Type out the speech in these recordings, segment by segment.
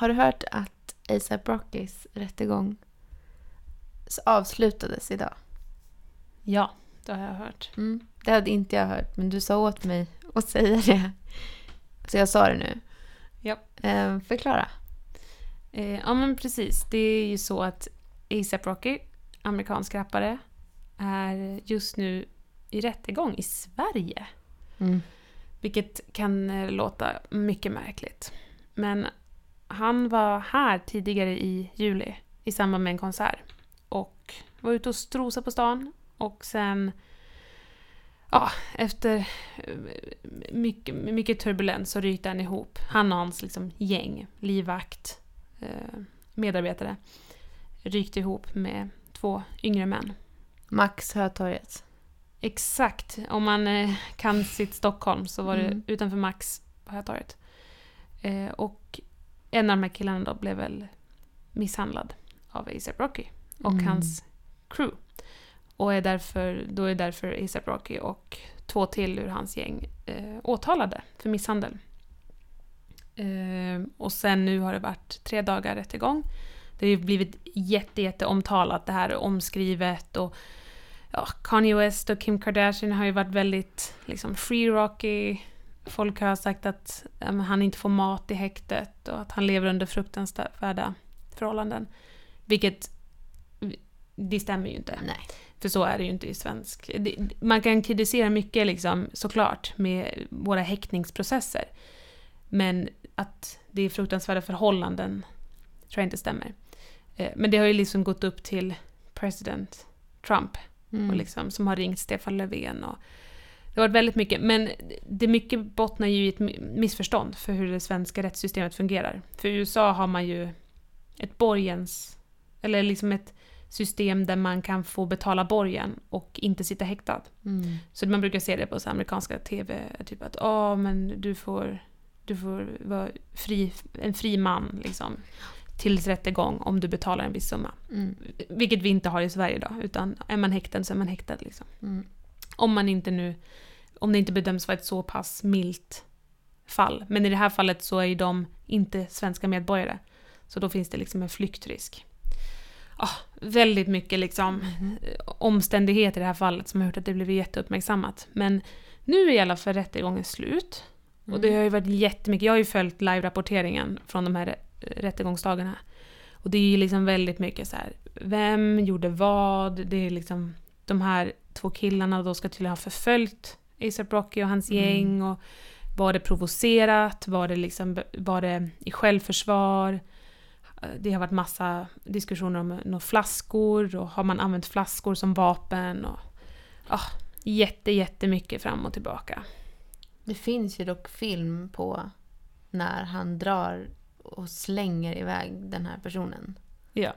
Har du hört att ASAP Rockys rättegång avslutades idag? Ja, det har jag hört. Mm. Det hade inte jag hört, men du sa åt mig att säga det. Så jag sa det nu. Ja. Eh, förklara. Eh, ja men precis, det är ju så att ASAP Rocky, amerikansk rappare, är just nu i rättegång i Sverige. Mm. Vilket kan eh, låta mycket märkligt. Men han var här tidigare i juli i samband med en konsert. Och var ute och strosade på stan. Och sen, ja, efter eh, mycket, mycket turbulens så ryckte han ihop. Han och hans liksom, gäng, livvakt, eh, medarbetare, rykte ihop med två yngre män. Max Hötorget. Exakt. Om man eh, kan sitt Stockholm så var det Mm. utanför Max på Hötorget. Och en av de här killarna då blev väl misshandlad av ASAP Rocky och Mm. hans crew. Och är därför, då är därför ASAP Rocky och två till ur hans gäng eh, åtalade för misshandel. Eh, och sen nu har det varit tre dagar rättegång. Det har ju blivit jätte, jätte omtalat, det här är omskrivet och ja, Kanye West och Kim Kardashian har ju varit väldigt liksom free rocky. Folk har sagt att men han inte får mat i häktet och att han lever under fruktansvärda förhållanden. Vilket, det stämmer ju inte. Nej. För så är det ju inte i svensk... det- Man kan kritisera mycket liksom, såklart med våra häktningsprocesser. Men att det är fruktansvärda förhållanden tror jag inte stämmer. Eh, Men det har ju liksom gått upp till president Trump Mm. och liksom, som har ringt Stefan Löfven. Och det har varit väldigt mycket, men det mycket bottnar ju i ett mi- missförstånd för hur det svenska rättssystemet fungerar. För i USA har man ju ett borgens, eller liksom ett system där man kan få betala borgen och inte sitta häktad. Mm. Så man brukar se det på så amerikanska TV, typ att ja men du får, du får vara fri, en fri man liksom tills rättegång om du betalar en viss summa. Mm. Vilket vi inte har i Sverige då, utan är man häktad så är man häktad. Liksom. Mm. Om man inte nu, om det inte bedöms vara ett så pass milt fall. Men i det här fallet så är ju de inte svenska medborgare. Så då finns det liksom en flyktrisk. Ah, väldigt mycket liksom Mhm. omständigheter i det här fallet som har gjort att det blivit jätteuppmärksammat. Men nu är i alla fall rättegången slut. Och det har ju varit jättemycket, jag har ju följt live-rapporteringen från de här rä- rättegångsdagarna. Och det är ju liksom väldigt mycket så här. vem gjorde vad? Det är liksom de här två killarna då ska tydligen ha förföljt ASAP Rocky och hans Mm. gäng. Och var det provocerat? Var det, liksom, var det i självförsvar? Det har varit massa diskussioner om några flaskor och har man använt flaskor som vapen? Och, ah, jätte, jättemycket fram och tillbaka. Det finns ju dock film på när han drar och slänger iväg den här personen. Ja.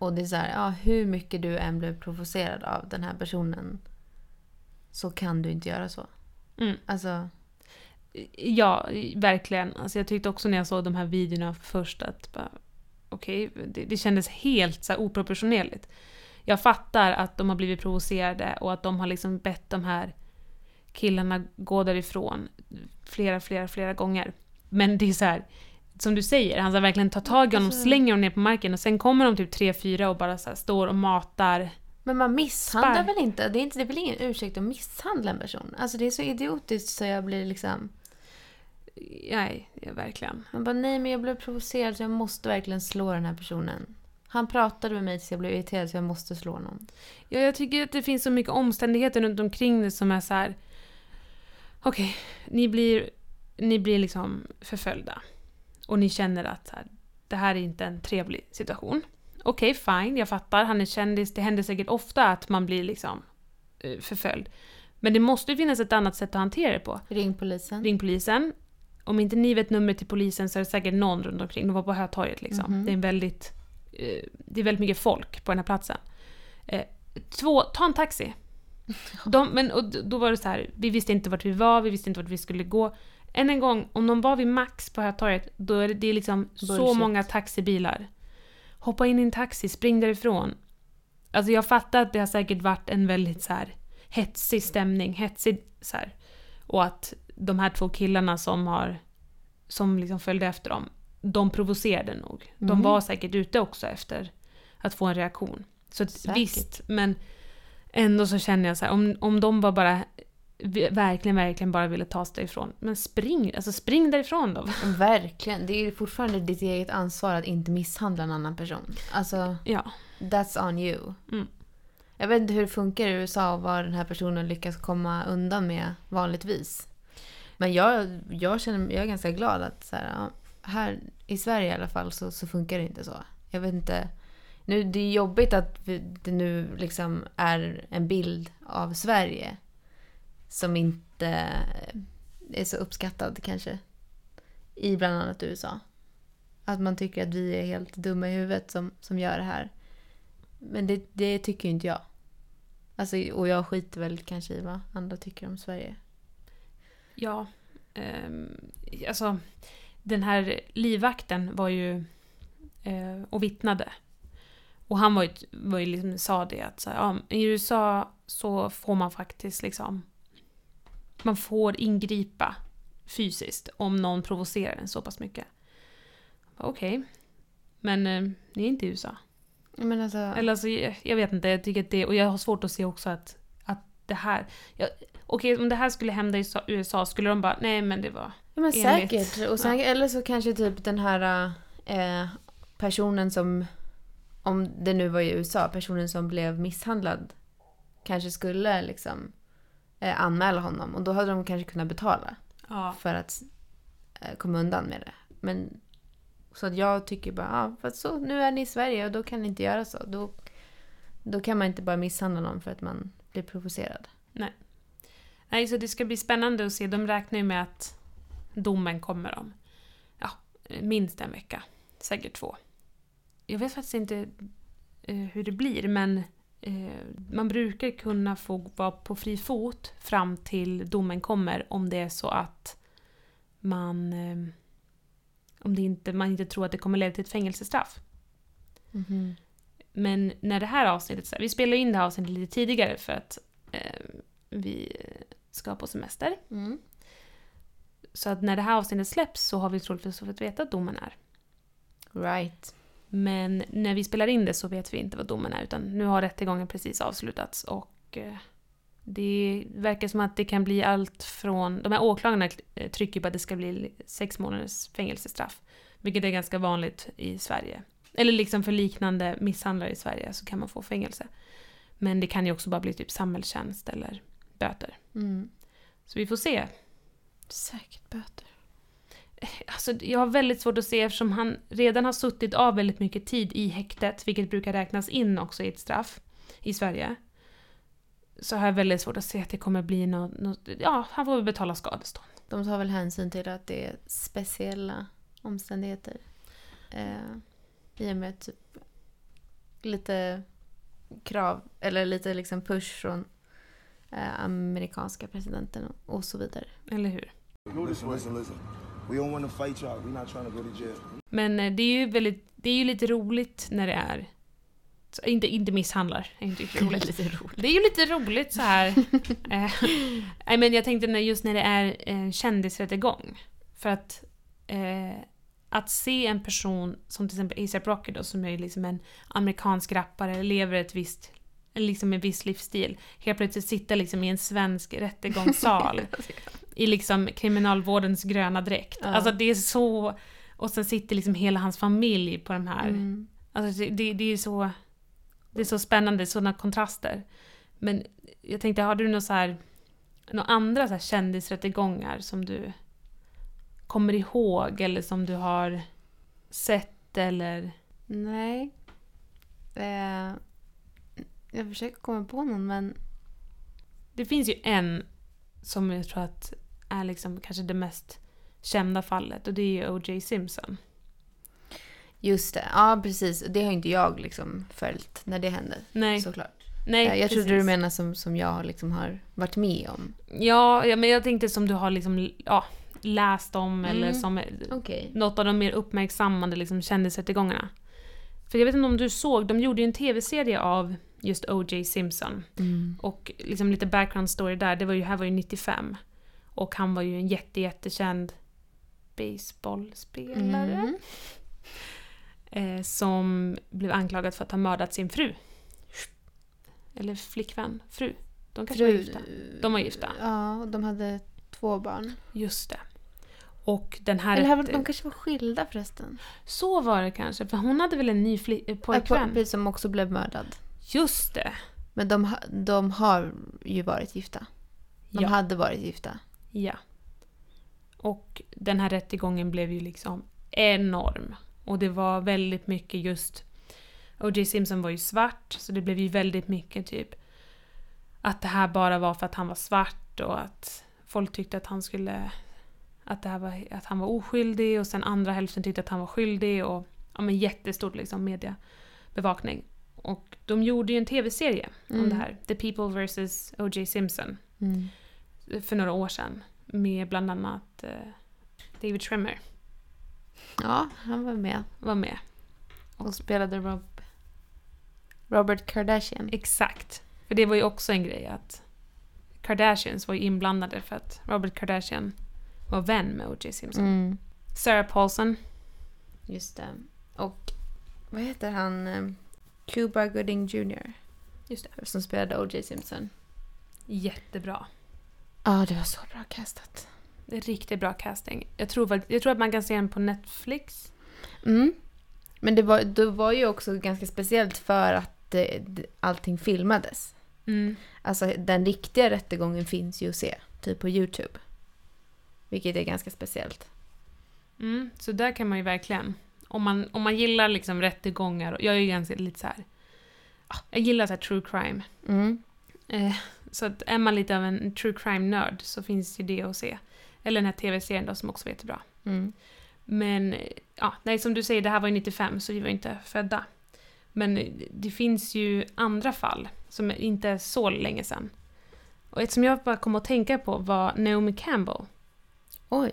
Och det är så här, ja, hur mycket du än blev provocerad av den här personen så kan du inte göra så. Mm. Alltså, Ja, verkligen. Alltså jag tyckte också när jag såg de här videorna först att bara, okej, det, det kändes helt så oproportionerligt. Jag fattar att de har blivit provocerade och att de har liksom bett de här killarna gå därifrån flera, flera, flera gånger. Men det är så här, som du säger, han ska verkligen ta tag i honom, Alltså- slänger honom ner på marken och sen kommer de typ tre, fyra och bara så står och matar. men man misshandlar Spark. väl inte? Det är, inte? det är väl ingen ursäkt att misshandla en person? Alltså det är så idiotiskt så jag blir liksom... Nej, verkligen. Man bara, nej men jag blev provocerad så jag måste verkligen slå den här personen. Han pratade med mig tills jag blev irriterad så jag måste slå honom. Ja, jag tycker att det finns så mycket omständigheter runt omkring det som är så här. Okej, ni blir, ni blir liksom förföljda. Och ni känner att här, det här är inte en trevlig situation. Okej, fine, jag fattar. Han är kändis. Det händer säkert ofta att man blir liksom eh, förföljd. Men det måste ju finnas ett annat sätt att hantera det på. Ring polisen. Ring polisen. Om inte ni vet numret till polisen så är det säkert någon runt omkring. De var på Hötorget liksom. Mhm. Det är en väldigt... Eh, det är väldigt mycket folk på den här platsen. Eh, två, ta en taxi. De, men och då var det så här, vi visste inte vart vi var, vi visste inte vart vi skulle gå. Än en gång, om de var vid Max på Hötorget, då är det, det är liksom så Bullshit. många taxibilar. Hoppa in i en taxi, spring därifrån. Alltså jag fattar att det har säkert varit en väldigt så här hetsig stämning, hetsig så här. Och att de här två killarna som har som liksom följde efter dem de provocerade nog. De Mhm. var säkert ute också efter att få en reaktion. Så Säkert. visst, men ändå så känner jag så här, om, om de var bara verkligen, verkligen bara ville ta sig därifrån. Men spring, alltså spring därifrån då. Verkligen. Det är fortfarande ditt eget ansvar att inte misshandla en annan person. Alltså, Ja. that's on you. Mm. Jag vet inte hur det funkar i USA och vad den här personen lyckas komma undan med vanligtvis. Men jag, jag, känner, jag är ganska glad att så här, här i Sverige i alla fall så, så funkar det inte så. Jag vet inte. Nu, det är jobbigt att det nu liksom är en bild av Sverige som inte är så uppskattad kanske. I bland annat USA. Att man tycker att vi är helt dumma i huvudet som, som gör det här. Men det, det tycker ju inte jag. Alltså, och jag skiter väl kanske i vad andra tycker om Sverige. Ja. Eh, alltså, den här livvakten var ju eh, och vittnade. Och han var ju, var ju liksom, sa det att så här, ja, i USA så får man faktiskt liksom man får ingripa fysiskt om någon provocerar en så pass mycket. Okej. Men eh, det är inte i USA. Men alltså, Eller alltså, jag vet inte, jag tycker att det, och jag har svårt att se också att, att det här... jag- Okej, om det här skulle hända i USA- skulle de bara, nej men det var... ja, men enligt- säkert. Och sen, Eller så kanske typ den här eh, personen som, om det nu var i USA, personen som blev misshandlad kanske skulle liksom eh, anmäla honom. Och då hade de kanske kunnat betala Ja. för att eh, komma undan med det. Men så att jag tycker bara, ja, för så, nu är ni i Sverige och då kan ni inte göra så. Då, då kan man inte bara misshandla någon för att man blir provocerad. Nej, så det ska bli spännande att se. De räknar ju med att domen kommer om ja, minst en vecka. Säkert två. Jag vet faktiskt inte eh, hur det blir, men man brukar kunna få vara på fri fot fram till domen kommer om det är så att man eh, om det inte, man inte tror att det kommer leda till ett fängelsestraff. Men när det här avsnittet, vi spelar in det här avsnittet lite tidigare för att eh, vi ska på semester. Mm. Så att när det här avsnittet släpps så har vi troligtvis fått veta att domen är. Right. Men när vi spelar in det så vet vi inte vad domen är utan nu har rättegången precis avslutats och eh, det verkar som att det kan bli allt från... De här åklagarna eh, trycker på att det ska bli sex månaders fängelsestraff. Vilket är ganska vanligt i Sverige. Eller liksom för liknande misshandlare i Sverige så kan man få fängelse. Men det kan ju också bara bli typ samhällstjänst eller böter. Mm. Så vi får se. Säkert böter. Alltså, jag har väldigt svårt att se eftersom han redan har suttit av väldigt mycket tid i häktet, vilket brukar räknas in också i ett straff i Sverige. Så har jag väldigt svårt att se att det kommer bli något... något ja, han får väl betala skadestånd. De tar väl hänsyn till att det är speciella omständigheter. Eh, I och med typ lite krav, eller lite liksom push från eh, amerikanska presidenten och, och så vidare. Eller hur? Listen, listen, listen. We don't want to fight y'all. We're not trying to go to jail. Men eh, det är ju väldigt... Det är ju lite roligt när det är... Så, inte, inte misshandlar. är inte roligt. lite roligt. Det är ju lite roligt så här. Eh, Nej men jag tänkte när, just när det är en kändisrättegång. För att eh, att se en person som till exempel ASAP Rocky då, som är liksom en amerikansk rappare, lever ett visst, liksom en viss livsstil. Helt plötsligt sitta liksom i en svensk rättegångssal i liksom kriminalvårdens gröna dräkt. Ja. Alltså det är så... Och sen sitter liksom hela hans familj på de här Mm. Alltså det, det, det är så... Det är så spännande, sådana kontraster. Men jag tänkte, har du några så här... Några andra så här kändisrättegångar som du kommer ihåg eller som du har sett eller... Nej. Eh, jag försöker komma på någon men Det finns ju en som jag tror att är liksom kanske det mest kända fallet och det är ju O.J. Simpson. just det. Ja precis. Det har inte jag liksom följt när det hände. Nej, Såklart. nej Eh, jag trodde precis. du menade som, som jag liksom har varit med om. Ja, ja, men jag tänkte som du har liksom ja, läst om eller Mm. som Okej. något av de mer uppmärksammade liksom, kändisrättegångarna. För jag vet inte om du såg, de gjorde ju en tv-serie av just O.J. Simpson. Mm. Och liksom lite background story där, det var ju, här var ju 95. Och han var ju en jätte, jättekänd baseballspelare Mm. eh, som blev anklagad för att ha mördat sin fru. Eller flickvän, fru. De kanske var gifta. De var gifta. Ja, de hade två barn. Just det. Och den här... Eller här, rätte- de kanske var skilda förresten. Så var det kanske, för hon hade väl en ny fli- eh, pojkvän? Precis, som också blev mördad. Just det. Men de, de har ju varit gifta. De Ja. hade varit gifta. Ja. Och den här rättegången blev ju liksom enorm. Och det var väldigt mycket just... O.J. Simpson var ju svart, så det blev ju väldigt mycket typ att det här bara var för att han var svart och att folk tyckte att han skulle... Att, det här var, att han var oskyldig och sen andra hälften tyckte att han var skyldig och ja, men jättestort liksom mediebevakning. Och de gjorde ju en tv-serie om Mm. det här, The People vs. O.J. Simpson Mm. för några år sedan med bland annat eh, David Schwimmer Ja, han var med. var med. Och spelade Rob, Robert Kardashian. Exakt. För det var ju också en grej att Kardashians var ju inblandade för att Robert Kardashian var vän med O.J. Simpson. Mm. Sarah Paulson. Just det. Och vad heter han? Eh, Cuba Gooding Jr. Just det. Som spelade O.J. Simpson. Jättebra. Ja, det var så bra castat. Riktigt bra casting. Jag tror, väl- jag tror att man kan se den på Netflix. Mm. Men det var, det var ju också ganska speciellt för att det, det, allting filmades. Mm. Alltså den riktiga rättegången finns ju att se, typ på YouTube. Vilket är ganska speciellt. Mm. Så där kan man ju verkligen, om man, om man gillar liksom rättegångar, jag är ju ganska lite så här. ah, Jag gillar så här true crime. Mm. Eh, så att är man lite av en true crime-nörd så finns ju det att se. Eller den här tv-serien då som också var jättebra. Mm. Men, ja, nej som du säger, det här var ju 95 så vi var inte födda. Men det finns ju andra fall som inte är så länge sedan. Och ett som jag bara kom att tänka på var Naomi Campbell. Oj.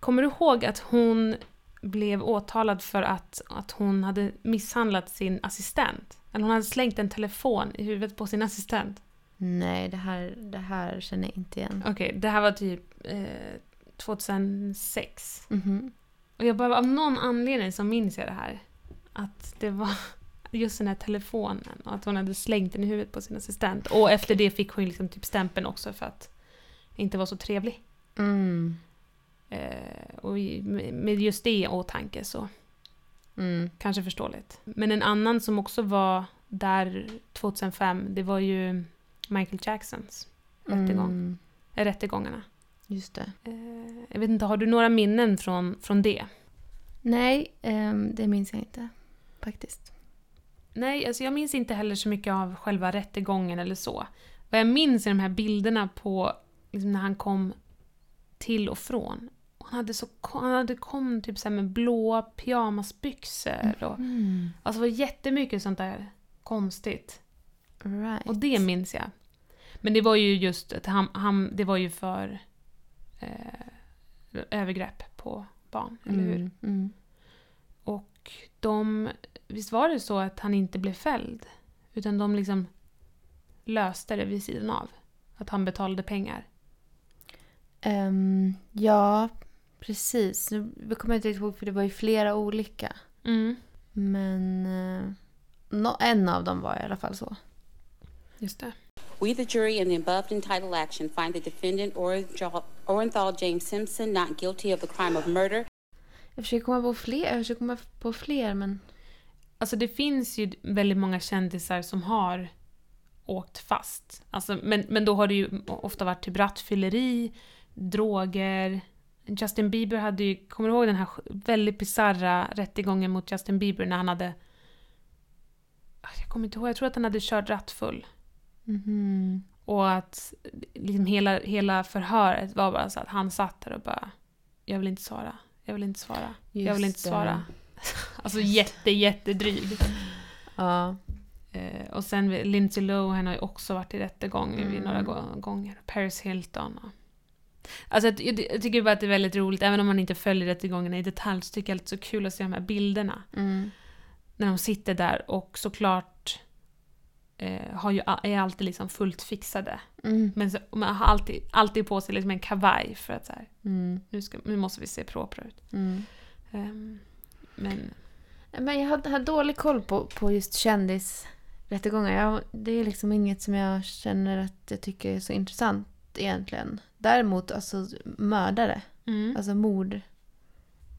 Kommer du ihåg att hon blev åtalad för att, att hon hade misshandlat sin assistent? Eller hon hade slängt en telefon i huvudet på sin assistent. Nej, det här, det här känner jag inte igen. Okej, det här var typ eh, 2006. Mhm. Och jag bara, av någon anledning så minns jag det här. Att det var just den här telefonen och att hon hade slängt den i huvudet på sin assistent. Och efter det fick hon liksom typ stämpeln också för att inte vara så trevlig. Mm. Eh, och med just det i åtanke så Mm. kanske förståeligt. Men en annan som också var där 2005, det var ju Michael Jacksons rättegång. Mm. rättegångarna. Just det. Eh, jag vet inte, har du några minnen från, från det? Nej, ehm, det minns jag inte. Faktiskt. Nej, alltså jag minns inte heller så mycket av själva rättegången eller så. Vad jag minns är de här bilderna på liksom när han kom till och från. Han hade, så, han hade kom typ så med blåa pyjamasbyxor. Och, Mm. alltså det var jättemycket sånt där konstigt. Right. Och det minns jag. Men det var ju just att han, han det var ju för eh, övergrepp på barn, eller hur? Mm. Mm. Och de, visst var det så att han inte blev fälld? Utan de liksom löste det vid sidan av. Att han betalade pengar. Ehm, ja, precis. Nu kommer inte riktigt ihåg för det var ju flera olika. Mm, Men eh, nå- en av dem var i alla fall så. just det. We, the jury, in the above entitled action, find the defendant Orenthal James Simpson not guilty of the crime of murder Jag försöker komma på fler, jag försöker komma på fler men... Alltså det finns ju väldigt många kändisar som har åkt fast. Alltså, men, men då har det ju ofta varit typ rattfylleri, droger. Justin Bieber hade ju, kommer du ihåg den här väldigt bisarra rättegången mot Justin Bieber när han hade... Ah, Jag kommer inte ihåg, jag tror att han hade kört rattfull. Mhm. Och att liksom hela, hela förhöret var bara så att han satt där och bara Jag vill inte svara, jag vill inte svara, jag vill Just inte svara. Alltså jätte, jättedryg. Ja. Eh, och sen Lindsay Lohan har ju också varit i rättegång Mm. några gå- gånger. Paris Hilton. Och... Alltså jag, jag, tycker bara att det är väldigt roligt, även om man inte följer rättegångarna i detalj, så tycker jag det är så kul att se de här bilderna. Mm. När de sitter där och såklart eh, har ju, är alltid liksom fullt fixade. Mm. Men så, man har alltid, alltid på sig liksom en kavaj för att så här, Mm. nu, ska, nu måste vi se propra ut. Ehm, men Men jag har, har dålig koll på, på just kändisrättegångar. Jag, det är liksom inget som jag känner att jag tycker är så intressant egentligen. Däremot alltså mördare, mm. alltså mord.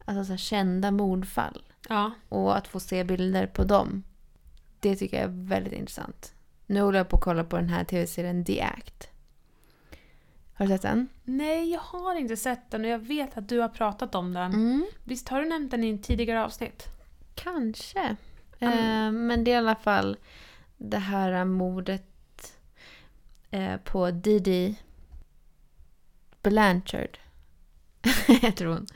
Alltså så här, kända mordfall. ja. Och att få se bilder på dem. Det tycker jag är väldigt intressant. Nu håller jag på att kolla på den här tv-serien The Act. Har du sett den? Nej, jag har inte sett den och jag vet att du har pratat om den. Mm. Visst har du nämnt den i en tidigare avsnitt? Kanske. Eh, men det är i alla fall det här mordet eh, på Didi Blanchard. Heter hon.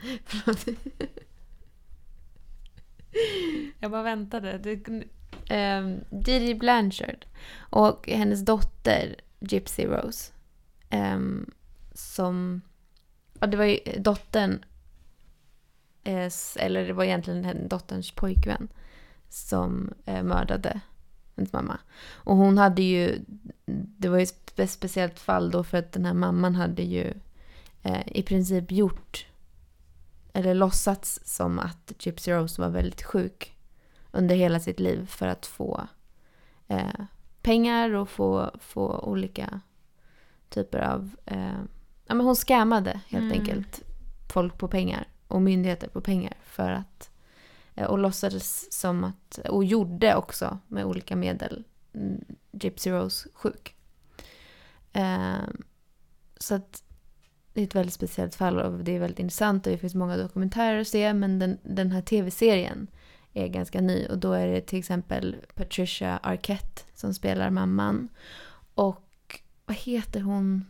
Jag bara väntade. Det, Eh, Didi Blanchard. Och hennes dotter Gypsy Rose. Ehm, som... Ja, det var ju dottern... eh, eller det var egentligen dotterns pojkvän. Som eh, mördade hennes mamma. Och hon hade ju... Det var ju ett spe- speciellt fall då för att den här mamman hade ju eh, i princip gjort... Eller låtsats som att Gypsy Rose var väldigt sjuk under hela sitt liv för att få eh, pengar och få, få olika typer av... Eh, ja, men hon scammade helt Mm. enkelt folk på pengar och myndigheter på pengar för att... Eh, och låtsades som att... Och gjorde också med olika medel mm, Gypsy Rose sjuk. Eh, så att det är ett väldigt speciellt fall och det är väldigt intressant och det finns många dokumentärer att se men den, den här tv-serien är ganska ny och då är det till exempel Patricia Arquette som spelar mamman. Och vad heter hon?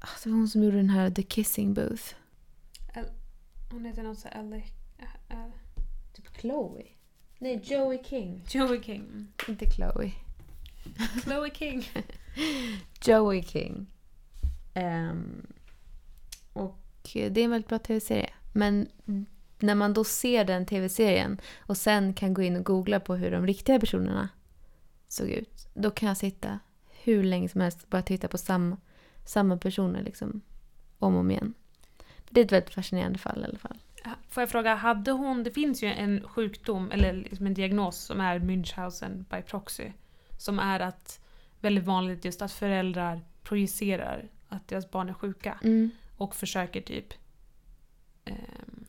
Ah, Det var hon som gjorde den här The Kissing Booth. hon heter något så Ellie... äh, äh, Typ Chloe? Nej, Joey King. Joey King. Inte Chloe. Chloe King. Joey King. Ehm, och det är en väldigt bra tv-serie. Men när man då ser den tv-serien och sen kan gå in och googla på hur de riktiga personerna såg ut. Då kan jag sitta hur länge som helst och bara titta på samma, samma personer liksom om och om igen. Det är ett väldigt fascinerande fall i alla fall. Får jag fråga, hade hon... Det finns ju en sjukdom, eller liksom en diagnos som är Münchhausen by proxy. Som är att väldigt vanligt just att föräldrar projicerar att deras barn är sjuka. Och försöker typ... ehm,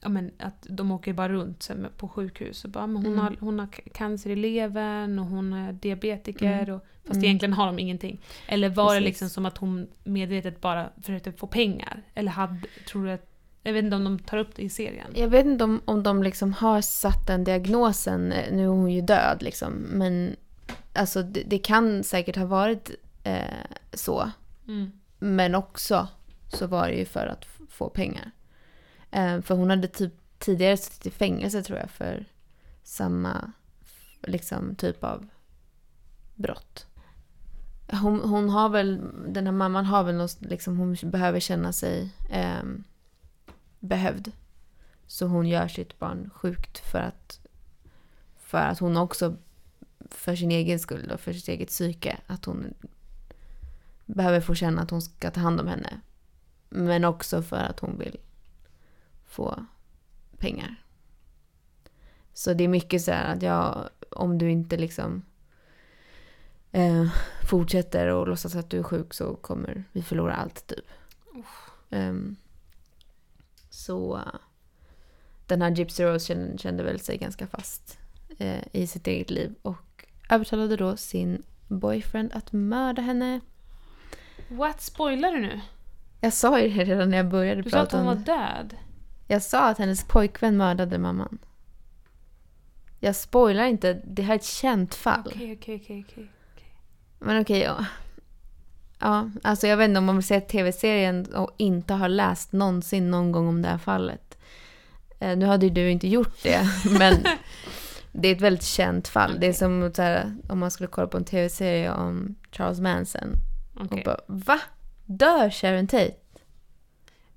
ja men att de åker bara runt på sjukhus och bara men hon, Mm. har, hon har cancer i levern och hon är diabetiker. Mm. Och, fast Mm. egentligen har de ingenting. Eller var det Precis. liksom som att hon medvetet bara försökte få pengar? Eller hade, tror du att... Jag vet inte om de tar upp det i serien. Jag vet inte om, om de liksom har satt den diagnosen. Nu är hon ju död liksom. Men alltså det, det kan säkert ha varit eh, så. Mm. Men också så var det ju för att få pengar. Eh, för hon hade typ tidigare suttit i fängelse tror jag för samma liksom typ av brott. Hon, hon har väl, den här mamman har väl något, liksom hon behöver känna sig eh, behövd. Så hon gör sitt barn sjukt för att, för att hon också, för sin egen skull och för sitt eget psyke, att hon behöver få känna att hon ska ta hand om henne. Men också för att hon vill få pengar. Så det är mycket så här att jag, om du inte liksom eh, fortsätter och låtsas att du är sjuk så kommer vi förlora allt typ. Ehm, så eh, den här Gypsy Rose kände, kände väl sig ganska fast eh, i sitt eget liv och övertalade då sin boyfriend att mörda henne. What? Spoilar du nu? Jag sa ju det redan när jag började Du sa att prata hon om var död. Jag sa att hennes pojkvän mördade mamman. Jag spoilar inte, det här är ett känt fall. Okej, okej, okej. okej. Men okej, ja. Ja, alltså jag vet inte om man vill se tv-serien och inte har läst någonsin någon gång om det här fallet. Eh, nu hade ju du inte gjort det, men det är ett väldigt känt fall. Det är som här, om man skulle kolla på en tv-serie om Charles Manson. Okej, Och bara, va? Dör Sharon Tate?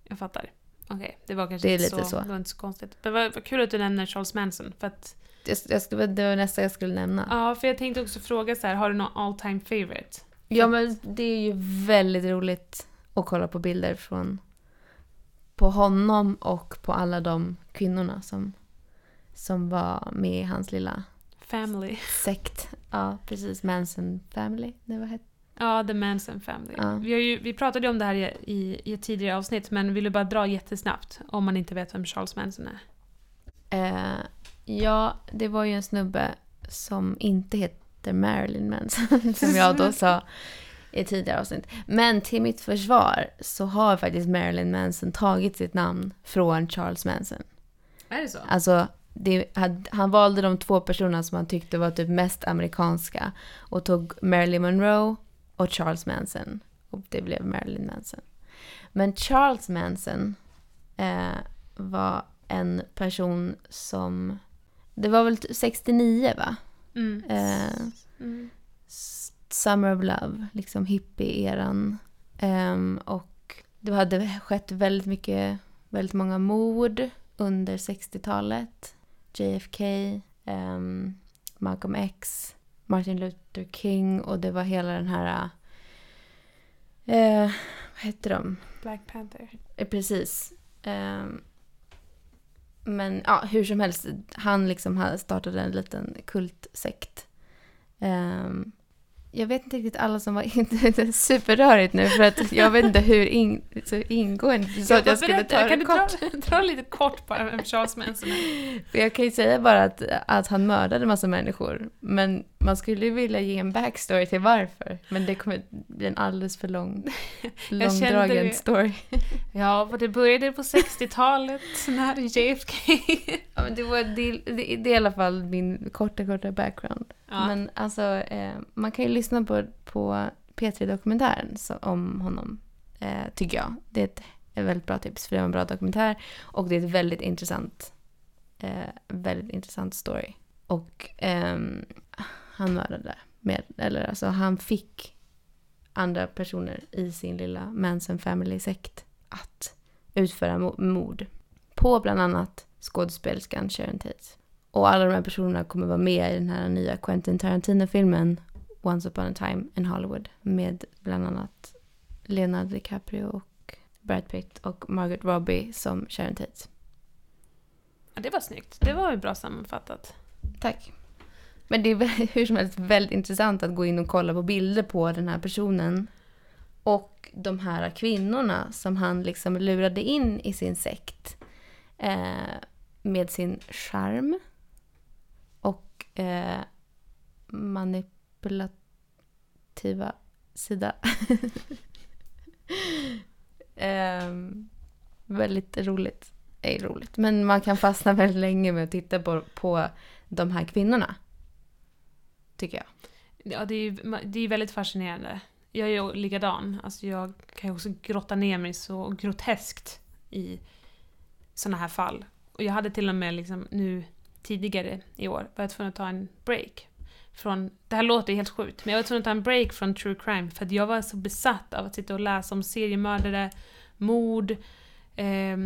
jag fattar. Okej, det var kanske Det är inte lite så, så. Det var inte så konstigt. Men vad, vad kul att du nämner Charles Manson. För att jag, jag, skulle- det var nästa jag skulle nämna. Ja, för jag tänkte också fråga så här, har du någon all time favorite? Ja, men det är ju väldigt roligt att kolla på bilder från på honom och på alla de kvinnorna som, som var med i hans lilla Family. sekt. Ja, precis. Manson Family. Det var het. Ja, The Manson Family. Ja. Vi, har ju, vi pratade ju om det här i, i, i ett tidigare avsnitt, men vill du bara dra jättesnabbt om man inte vet vem Charles Manson är? Eh, ja, det var ju en snubbe som inte heter Marilyn Manson, som jag då sa i tidigare avsnitt. Men till mitt försvar så har faktiskt Marilyn Manson tagit sitt namn från Charles Manson. Är det så? Alltså, det, han valde de två personerna som han tyckte var typ mest amerikanska och tog Marilyn Monroe och Charles Manson. Och det blev Marilyn Manson. Men Charles Manson eh, var en person som... Det var väl t- 69 va? Mm. Eh, Mm. Summer of Love, liksom hippie-eran. Ehm, och det hade skett väldigt mycket, väldigt många mord under 60-talet. JFK, ehm, Malcolm X, Martin Luther King och det var hela den här... Eh, vad heter de? Black Panther. Eh, Precis. Ehm, men ja, hur som helst, han liksom startade en liten kultsekt. Ehm, jag vet inte riktigt alla som var inte det är superrörigt nu för att jag vet inte hur in, så ingående du sa att jag skulle ta kan det du kort. dra, dra lite kort bara vem Charles Manson är? För jag kan ju säga bara att, att han mördade massa människor. Men man skulle ju vilja ge en backstory till varför. Men det kommer bli en alldeles för lång, långdragen story. Ja, för det började på 60-talet när JFK... Det, var, det, det, det är i alla fall min korta, korta background. Ja. Men alltså, eh, man kan ju lyssna på, på P3-dokumentären så- om honom, eh, tycker jag. Det är ett, ett väldigt bra tips, för det var en bra dokumentär. Och det är ett väldigt intressant, eh, väldigt intressant story. Och ehm, han mördade med, eller alltså han fick andra personer i sin lilla Manson Family-sekt att utföra mo- mord på bland annat skådespelerskan Sharon Tate. Och alla de här personerna kommer vara med i den här nya Quentin Tarantino-filmen Once upon a time in Hollywood med bland annat Leonardo DiCaprio och Brad Pitt och Margaret Robbie som Sharon Tate. Ja, det var snyggt. Det var ju bra sammanfattat. Tack. Men det är hur som helst väldigt intressant att gå in och kolla på bilder på den här personen. Och de här kvinnorna som han liksom lurade in i sin sekt. Eh, med sin charm. Och eh, manipulativa sida. eh, väldigt roligt. Är roligt. Men man kan fastna väldigt länge med att titta på, på de här kvinnorna. Tycker jag. Ja, det är ju det är väldigt fascinerande. Jag är ju likadan. Alltså jag kan ju också grotta ner mig så groteskt i sådana här fall. Och jag hade till och med liksom nu tidigare i år varit tvungen att ta en break. Från, det här låter helt sjukt, men jag var tvungen att ta en break från true crime för att jag var så besatt av att sitta och läsa om seriemördare, mord, eh,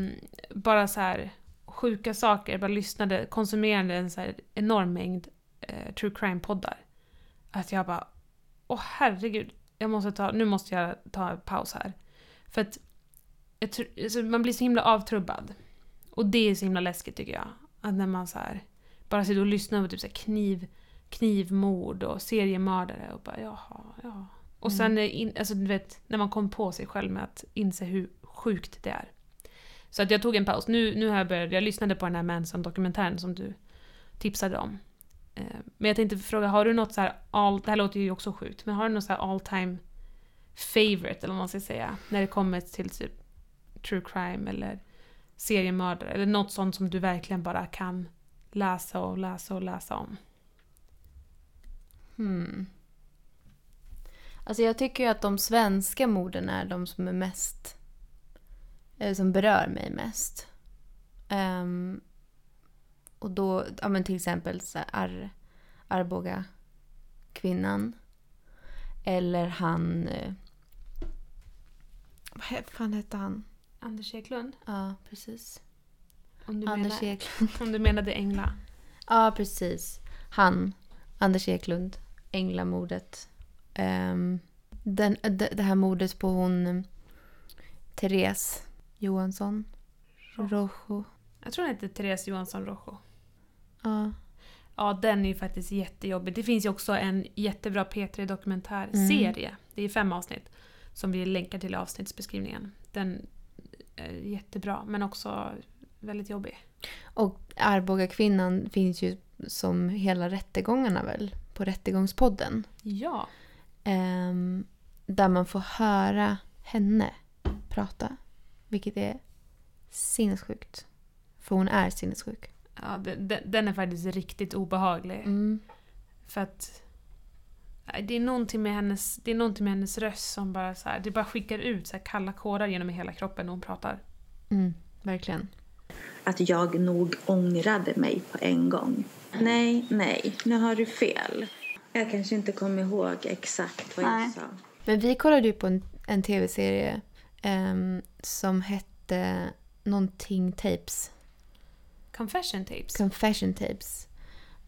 bara så här sjuka saker. Jag bara lyssnade, konsumerade en så här enorm mängd eh, true crime-poddar. Att jag bara, åh herregud, jag måste ta, nu måste jag ta en paus här. För att jag alltså man blir så himla avtrubbad. Och det är så himla läskigt tycker jag. Att när man så här bara sitter och lyssnar på typ så kniv, knivmord och seriemördare och bara jaha, ja. Och sen, är in, alltså du vet, när man kom på sig själv med att inse hur sjukt det är. Så att jag tog en paus. Nu, nu har jag börjat, jag lyssnade på den här Manson-dokumentären som du tipsade om. Eh, Men jag tänkte fråga, har du något så här all, det här låter ju också sjukt, men har du något så här all time favorite eller vad man ska säga, när det kommer till typ true crime eller seriemördare eller något sånt som du verkligen bara kan läsa och läsa och läsa om? Hmm. Alltså jag tycker ju att de svenska morden är de som är mest... eller Som berör mig mest. Um, och då, ja men till exempel så Ar, Arboga kvinnan. Eller han... Eh, vad fan hette han? Anders Eklund? Ja, precis. Om du, Anders menar, Eklund. om du menade Engla? Ja, precis. Han, Anders Eklund, Änglamordet. Um, den, det, det här mordet på hon eh, Therese Johansson. Rojo. Jag tror den heter Therese Johansson Rojo. Ja. Ja, den är ju faktiskt jättejobbig. Det finns ju också en jättebra P3 dokumentärserie. Det är fem avsnitt. Som vi länkar till i avsnittsbeskrivningen. Den jättebra, men också väldigt jobbig. Och Arboga kvinnan finns ju som hela rättegångarna väl? På Rättegångspodden. Ja. Ehm, där man får höra henne prata. Vilket är sinnessjukt. För hon är sinnessjuk. ja de- de- den är faktiskt riktigt obehaglig. Mm. För att det är någonting med hennes, det är någonting med hennes röst som bara så här, det bara skickar ut så här kalla kårar genom hela kroppen när hon pratar. Mm, verkligen. att jag nog ångrade mig på en gång. Nej, nej, nu har du fel. Jag kanske inte kommer ihåg exakt vad Nej. jag sa. Men vi kollade ju på en, en tv-serie ehm, som hette någonting tapes. Confession tapes. Confession tapes.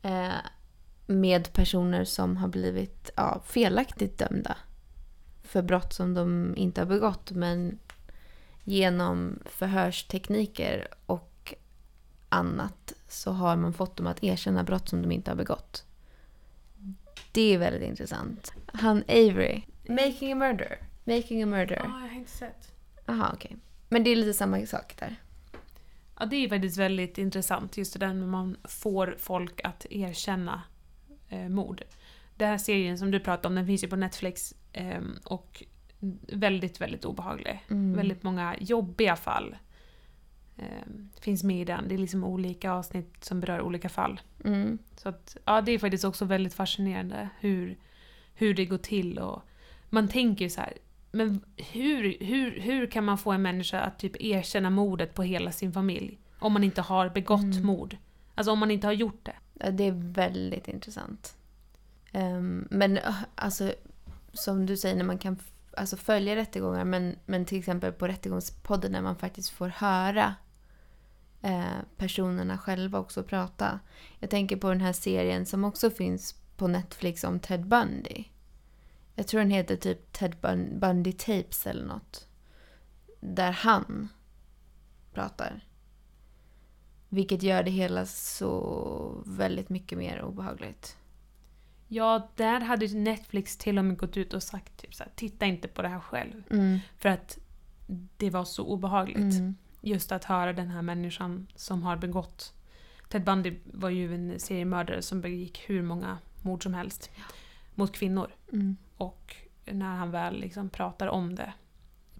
Eh, med personer som har blivit ja, felaktigt dömda. För brott som de inte har begått men genom förhörstekniker och annat så har man fått dem att erkänna brott som de inte har begått. Det är väldigt intressant. Han Avery. Making a murder. Making a murder. Ja, jag har inte sett. Aha, okej. Men det är lite samma sak där. Ja, det är faktiskt väldigt intressant just det där när man får folk att erkänna eh, mord. Den här serien som du pratade om, den finns ju på Netflix eh, och väldigt, väldigt obehaglig. Väldigt många jobbiga fall eh, finns med i den. Det är liksom olika avsnitt som berör olika fall. Mm. Så att, ja, det är faktiskt också väldigt fascinerande hur, hur det går till och man tänker ju så här, men hur, hur, hur kan man få en människa att typ erkänna mordet på hela sin familj? Om man inte har begått mord. Alltså om man inte har gjort det. Eh, det är väldigt intressant. Ehm, men eh, alltså, som du säger, när man kan alltså, följa rättegångar men, men till exempel på Rättegångspodden när man faktiskt får höra eh, personerna själva också prata. Jag tänker på den här serien som också finns på Netflix om Ted Bundy. Jag tror den heter typ Ted Bundy Tapes eller något. Där han pratar. Vilket gör det hela så väldigt mycket mer obehagligt. Ja, där hade Netflix till och med gått ut och sagt typ så här, titta inte på det här själv. Mm. För att det var så obehagligt. Mm. Just att höra den här människan som har begått... Ted Bundy var ju en seriemördare som begick hur många mord som helst mot kvinnor. Mm. Och när han väl liksom pratar om det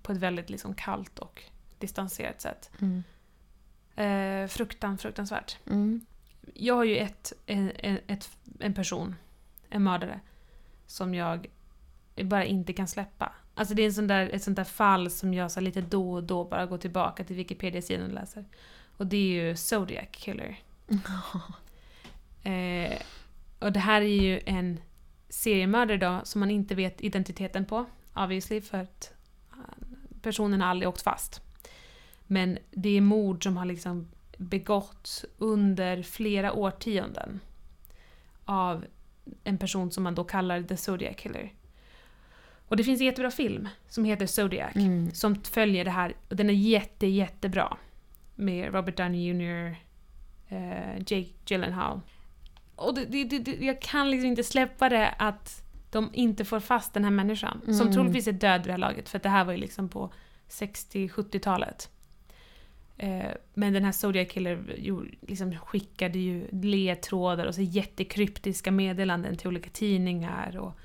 på ett väldigt liksom kallt och distanserat sätt. Mm. Eh, fruktan, fruktansvärt. Mm. Jag har ju ett, en, ett, en person, en mördare, som jag bara inte kan släppa. Alltså det är en sån där, ett sånt där fall som jag så lite då och då bara går tillbaka till Wikipedia-sidan och läser. Och det är ju Zodiac Killer. Eh, och det här är ju en seriemördare då som man inte vet identiteten på, obviously, för att personen har aldrig åkt fast. Men det är mord som har liksom begåtts under flera årtionden av en person som man då kallar The Zodiac Killer. Och det finns en jättebra film som heter Zodiac Mm. som följer det här. Och den är jätte, jättebra. Med Robert Downey Jr, eh, Jake Gyllenhaal. Och det, det, det, jag kan liksom inte släppa det att de inte får fast den här människan. Som Mm. troligtvis är död vid det här laget, för att det här var ju liksom på 60-70-talet. Eh, men den här Zodiac Killer liksom skickade ju ledtrådar och så jättekryptiska meddelanden till olika tidningar. Och,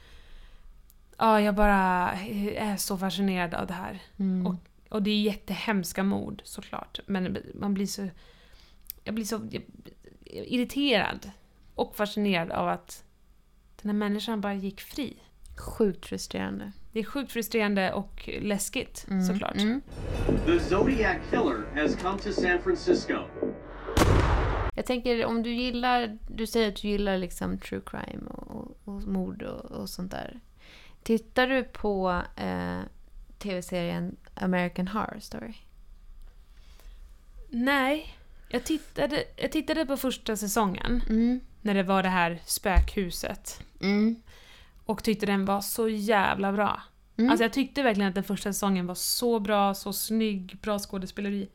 ja, jag bara är så fascinerad av det här. Mm. Och, och det är jättehemska mord såklart. Men man blir så... Jag blir så irriterad och fascinerad av att den här människan bara gick fri. Sjukt frustrerande. Det är sjukt frustrerande och läskigt såklart. Mm. The Zodiac Killer has come to San Francisco. Jag tänker om du gillar, du säger att du gillar liksom true crime och, och, och mord och, och sånt där. Tittar du på eh, tv-serien American Horror Story? Nej, Jag tittade, jag tittade på första säsongen, Mm. när det var det här spökhuset. Mm. Och tyckte den var så jävla bra. Mm. Alltså jag tyckte verkligen att den första säsongen var så bra, så snygg, bra skådespeleri.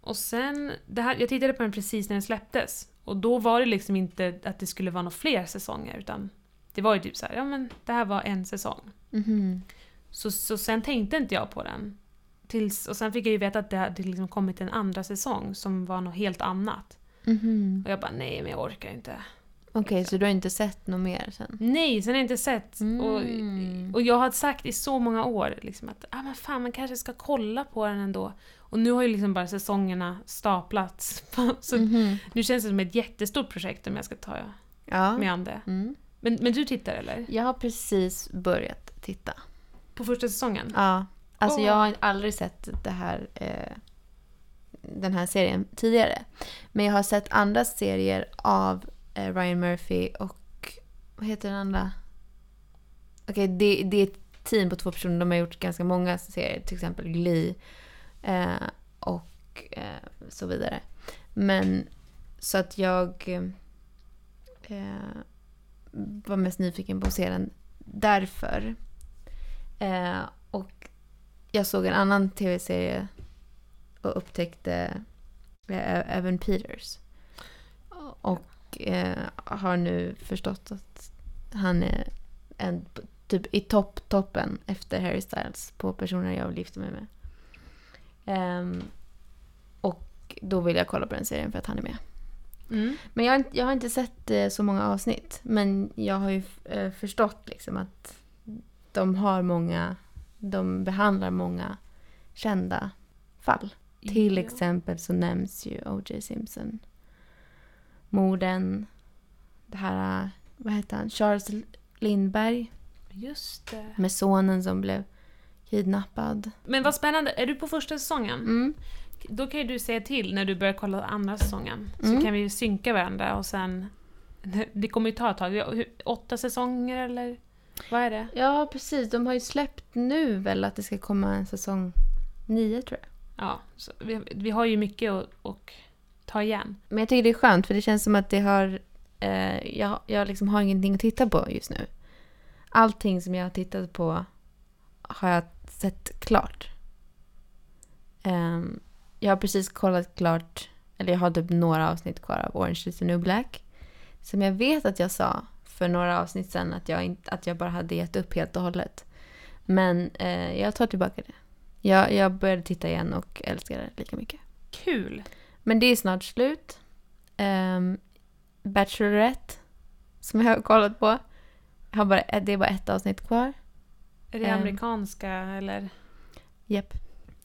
Och sen, det här, jag tittade på den precis när den släpptes. Och då var det liksom inte att det skulle vara några fler säsonger, utan det var ju typ så här, ja men det här var en säsong. Mhm. Så, så sen tänkte inte jag på den. Tills, och sen fick jag ju veta att det hade liksom kommit en andra säsong som var något helt annat. Mhm. Och jag bara, nej men jag orkar inte. Okej, så du har inte sett något mer sen? Nej, sen har jag inte sett. Mm. Och, och jag har sagt i så många år liksom att ah, men fan, man kanske ska kolla på den ändå. Och nu har ju liksom bara säsongerna staplats. så Mhm. nu känns det som ett jättestort projekt om jag ska ta Ja. mig an det. Mm. Men, men du tittar eller? Jag har precis börjat titta. På första säsongen? Ja. Alltså Åh. jag har aldrig sett det här, eh, den här serien tidigare. Men jag har sett andra serier av Ryan Murphy och vad heter den andra? Okej, det, det är ett team på två personer. De har gjort ganska många serier. Till exempel Glee eh, och eh, så vidare. Men så att jag eh, var mest nyfiken på att se den därför. Eh, och jag såg en annan tv-serie och upptäckte eh, Evan Peters. Och eh, har nu förstått att han är en, typ i topp, toppen efter Harry Styles på personer jag vill gifta mig med. Ehm, och då vill jag kolla på den serien för att han är med. Mm. Men jag, jag har inte sett eh, så många avsnitt. Men jag har ju eh, förstått liksom att de har många, de behandlar många kända fall. Till Ja. exempel så nämns ju O.J. Simpson. Morden. Det här, vad heter han? Charles Lindberg. Just det. Med sonen som blev kidnappad. Men vad spännande, är du på första säsongen? Mm. Då kan ju du säga till när du börjar kolla andra säsongen. Så Mm. kan vi ju synka varandra och sen... Det kommer ju ta ett tag. Åtta säsonger eller? Vad är det? Ja, precis. De har ju släppt nu väl att det ska komma en säsong nio tror jag. Ja, vi, vi har ju mycket att ta igen. Men jag tycker det är skönt för det känns som att det har... Eh, jag jag liksom har ingenting att titta på just nu. Allting som jag har tittat på har jag sett klart. Ehm, jag har precis kollat klart, eller jag har typ några avsnitt kvar av Orange is the new black. Som jag vet att jag sa för några avsnitt sen att jag, inte, att jag bara hade gett upp helt och hållet. Men eh, jag tar tillbaka det. Jag, jag började titta igen och älskar det lika mycket. Kul! Men det är snart slut. Um, Bachelorette, som jag har kollat på. Jag har bara, det är bara ett avsnitt kvar. Är det Ehm. amerikanska eller? Japp.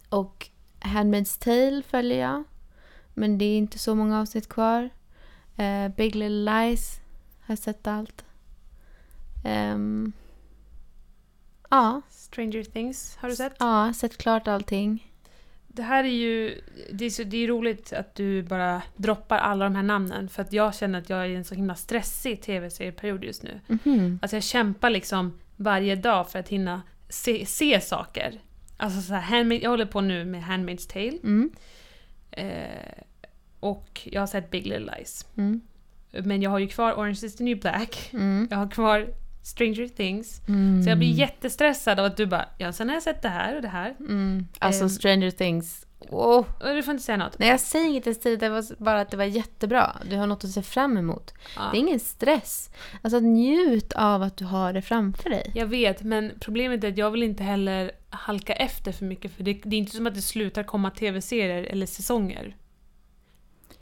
Och Handmaid's Tale följer jag. Men det är inte så många avsnitt kvar. Eh, Big Little Lies har jag sett allt. Ehm, ja, Stranger Things, har du sett? ja, sett klart allting. Det här är ju... Det är, så, det är roligt att du bara droppar alla de här namnen för att jag känner att jag är i en så himla stressig tv-serieperiod just nu. Mhm. Alltså jag kämpar liksom varje dag för att hinna se, se saker. Alltså så här, handmaid, jag håller på nu med Handmaid's Tale. Mm. Eh, och jag har sett Big Little Lies. Mm. Men jag har ju kvar Orange is the new black. Mm. Jag har kvar Stranger Things. Mm. Så jag blir jättestressad av att du bara ja, sen har jag sett det här och det här. Mm. Alltså Ehm. Stranger Things. Oh. Du får inte säga något. Nej, jag säger inget ens tid. Det var bara att det var jättebra. Du har något att se fram emot. Ja. Det är ingen stress. Alltså njut av att du har det framför dig. Jag vet, men problemet är att jag vill inte heller halka efter för mycket för det, det är inte som att det slutar komma tv-serier eller säsonger.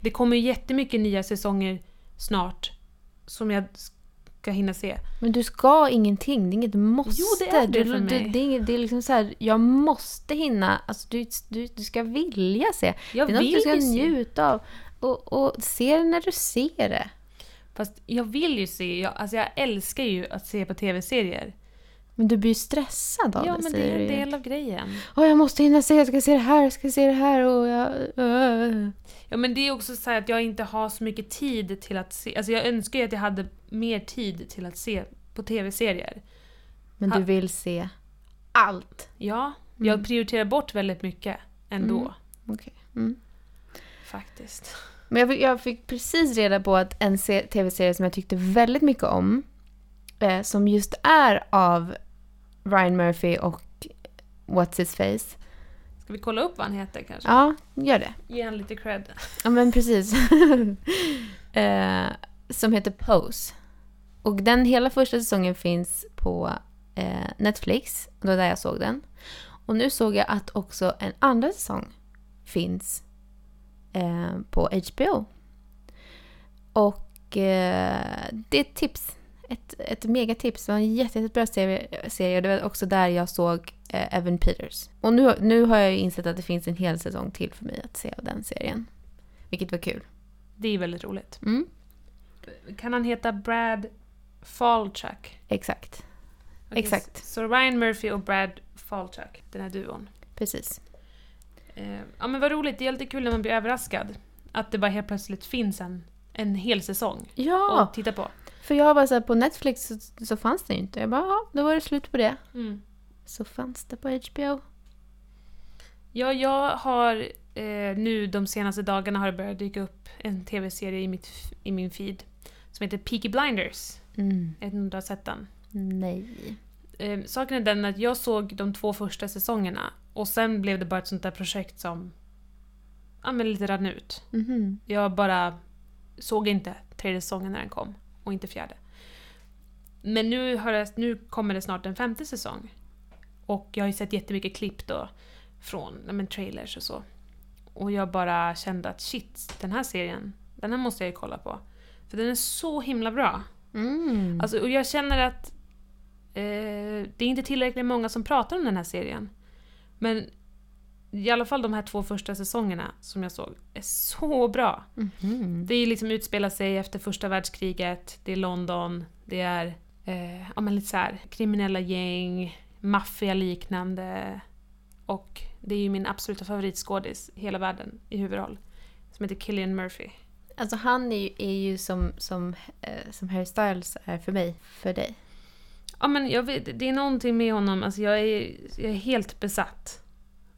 Det kommer jättemycket nya säsonger snart som jag ska hinna se. Men du ska ingenting. Det är inget måste. Jo, det är det du, för du, mig. det, är, inget- det är liksom så här, jag måste hinna. Alltså du, du, du ska vilja se. Jag det är något du ska njuta av. Och, och se det när du ser det. Fast jag vill ju se, jag, alltså jag älskar ju att se på tv-serier. Men du blir ju stressad av Ja, det, men det är en del av grejen. Åh, jag måste hinna se, jag ska se det här, jag ska se det här och jag... äh. Ja men det är också så att jag inte har så mycket tid till att se, alltså jag önskar ju att jag hade mer tid till att se på tv-serier. Men du vill se allt. Ja, Mm. jag prioriterar bort väldigt mycket ändå. Mm. Okej. Mm. faktiskt. Men jag fick, jag fick precis reda på att en se- tv-serie som jag tyckte väldigt mycket om, eh, som just är av Ryan Murphy och What's His Face. Ska vi kolla upp vad han heter kanske? Ja, gör det. Ge han lite cred. Ja, men precis. eh, som heter Pose. Och den hela första säsongen finns på eh, Netflix. Det var där jag såg den. Och nu såg jag att också en andra säsong finns eh, på HBO. Och eh, det är ett tips. Ett, ett megatips. Det var en jätte, jättebra serie, serie. Det var också där jag såg eh, Evan Peters. Och nu, nu har jag ju insett att det finns en hel säsong till för mig att se av den serien. Vilket var kul. Det är väldigt roligt. Mm, Kan han heta Brad Falchuk? exakt. Okej, Exakt. Så Ryan Murphy och Brad Falchuk, den här duon. Precis. Eh, ja men vad roligt, det är alltid kul när man blir överraskad. Att det bara helt plötsligt finns en, en hel säsong Ja, att titta på. För jag var så här, på Netflix så, så fanns det inte. Jag bara, ja, då var det slut på det. Mm. Så fanns det på HBO. Ja, jag har eh, nu de senaste dagarna har det börjat dyka upp en tv-serie i, mitt, i min feed som heter Peaky Blinders. Mm. Jag vet inte om du har sett den? Nej. Eh, saken är den att jag såg de två första säsongerna och sen blev det bara ett sånt där projekt som ja, men lite rann ut. Mhm. Jag bara såg inte tredje säsongen när den kom och inte fjärde. Men nu, har det, nu kommer det snart en femte säsong. Och jag har ju sett jättemycket klipp då från men trailers och så. Och jag bara kände att shit, den här serien, den här måste jag ju kolla på. För den är så himla bra. Mm. Alltså, och jag känner att eh, det är inte tillräckligt många som pratar om den här serien. Men i alla fall de här två första säsongerna som jag såg är så bra. Mhm. Det är liksom utspelar sig efter första världskriget, det är London, det är eh, ja, men lite så här, kriminella gäng, maffia-liknande. Och det är ju min absoluta favoritskådis i hela världen i huvudroll. Som heter Killian Murphy. Alltså han är ju, är ju som, som, eh, som Harry Styles är för mig, för dig. Ja men jag vet, det är någonting med honom, alltså jag är, jag är helt besatt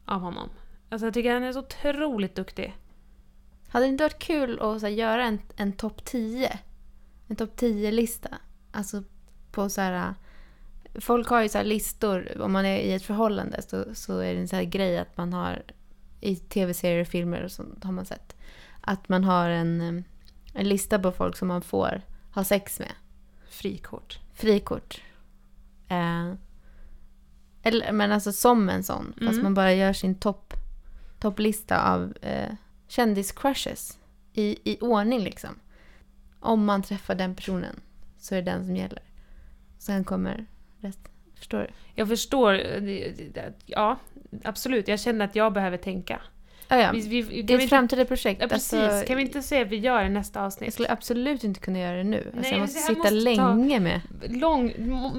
av honom. Alltså jag tycker han är så otroligt duktig. Hade det inte varit kul att så här, göra en, en topp 10? En topp 10-lista? Alltså på så här... Folk har ju så här listor, om man är i ett förhållande så, så är det en så här grej att man har i tv-serier och filmer och sånt har man sett. Att man har en, en lista på folk som man får ha sex med. Frikort. Frikort. Eh, eller, men alltså som en sån. Fast Mm. man bara gör sin topp topplista av eh, kändiscrushes. I, I ordning liksom. Om man träffar den personen så är det den som gäller. Sen kommer resten. Förstår du? Jag förstår, eh, ja absolut, jag känner att jag behöver tänka. Ah, ja. Vi, vi, Det är ett inte, framtida projekt. ja, precis, Alltså, kan vi inte se att vi gör det nästa Jag avsnitt? skulle absolut inte kunna göra det nu. Alltså, Nej, jag måste här sitta måste länge med. Lång,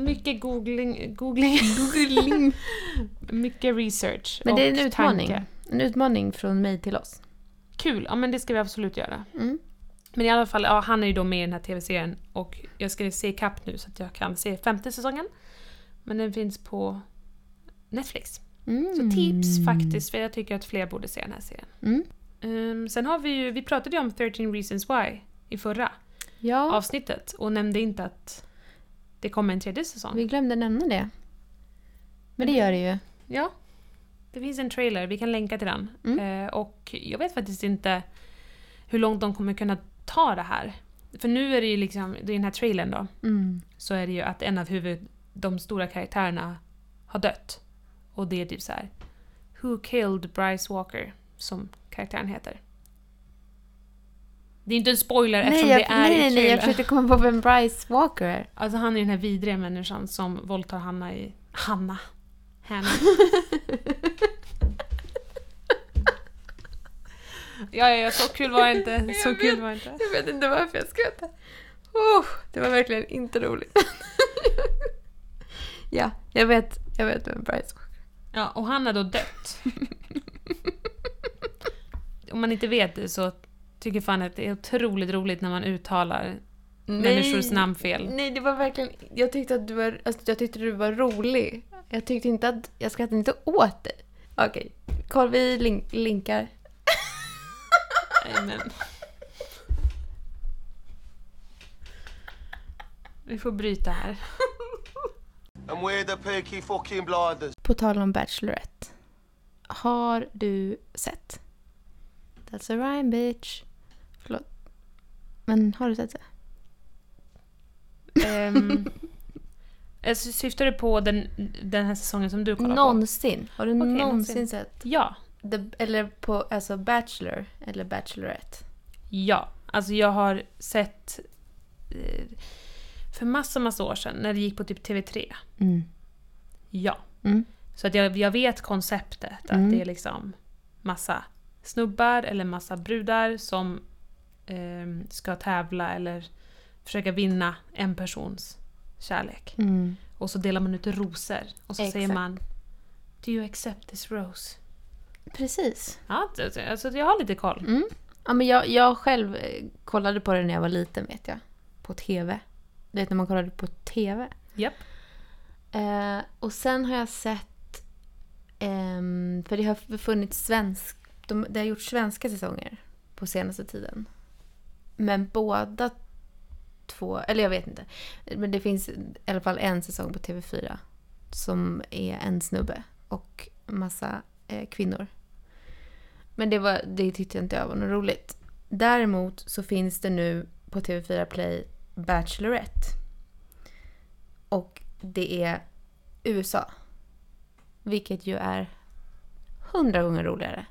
mycket googling, googling, Googling. mycket research Men det är en utmaning. tanke. En utmaning från mig till oss. Kul, ja men det ska vi absolut göra. Mm. Men i alla fall, ja, han är ju då med i den här tv-serien och jag ska se kapp nu så att jag kan se femte säsongen. Men den finns på Netflix. Mm. Så tips faktiskt, för jag tycker att fler borde se den här serien. Mm. Ehm, sen har vi ju, vi pratade ju om 13 reasons why i förra Ja, avsnittet och nämnde inte att det kommer en tredje säsong. vi glömde nämna det. Men det gör det ju. Ja. Det finns en trailer, vi kan länka till den. Mm. Eh, och jag vet faktiskt inte hur långt de kommer kunna ta det här. För nu är det ju liksom, i den här trailern då, Mm. så är det ju att en av huvud, de stora karaktärerna har dött. Och det är typ så här. Who killed Bryce Walker? Som karaktären heter. Det är inte en spoiler eftersom Nej, det jag, är nej, nej, nej, jag försökte komma på vem Bryce Walker är. Alltså han är den här vidriga människan som våldtar Hanna i... Hanna? Hanna. ja, ja, ja, så kul var det inte. Så kul var det inte. Jag vet inte varför jag skrattade. Oh, det var verkligen inte roligt. ja, jag vet, jag vet vem Bryce Walker Ja, och han har då dött. Om man inte vet det så tycker fan att det är otroligt roligt när man uttalar människors namn fel. Nej, det var verkligen... Jag tyckte att du var, alltså, jag tyckte du var rolig. Jag tyckte inte att... Jag skrattade inte åt dig. Okej, Carl, vi link, linkar. Nej. Vi får bryta här. And we're the Peaky fucking blinders. På tal om Bachelorette. Har du sett? That's a rhyme bitch. Förlåt. Men har du sett det? Um, syftar du på den, den här säsongen som du kollar på? Någonsin. Har du någonsin, någonsin. sett? Ja. The, eller på alltså Bachelor eller Bachelorette? Ja. Alltså jag har sett... eh, För massa, massa år sedan, när det gick på typ TV3. Mm. Ja. Mm. Så att jag, jag vet konceptet. Att Mm. det är liksom massa snubbar eller massa brudar som ehm, ska tävla eller försöka vinna en persons kärlek. Mm. Och så delar man ut rosor. Och så säger Exakt. man Do you accept this rose? Precis. Ja, alltså jag har lite koll. Mm. Ja, men jag, jag själv eh, kollade på det när jag var liten vet jag. På TV. Du vet när man kollade på TV. Japp. Eh, och sen har jag sett... ehm, för det har funnits svensk... De, det har gjort svenska säsonger på senaste tiden. Men båda två... Eller jag vet inte. Men det finns i alla fall en säsong på TV4. Som är en snubbe och massa eh, kvinnor. Men det, var, det tyckte jag inte jag var något roligt. Däremot så finns det nu på TV4 Play Bachelorette. Och det är USA. Vilket ju är hundra gånger roligare.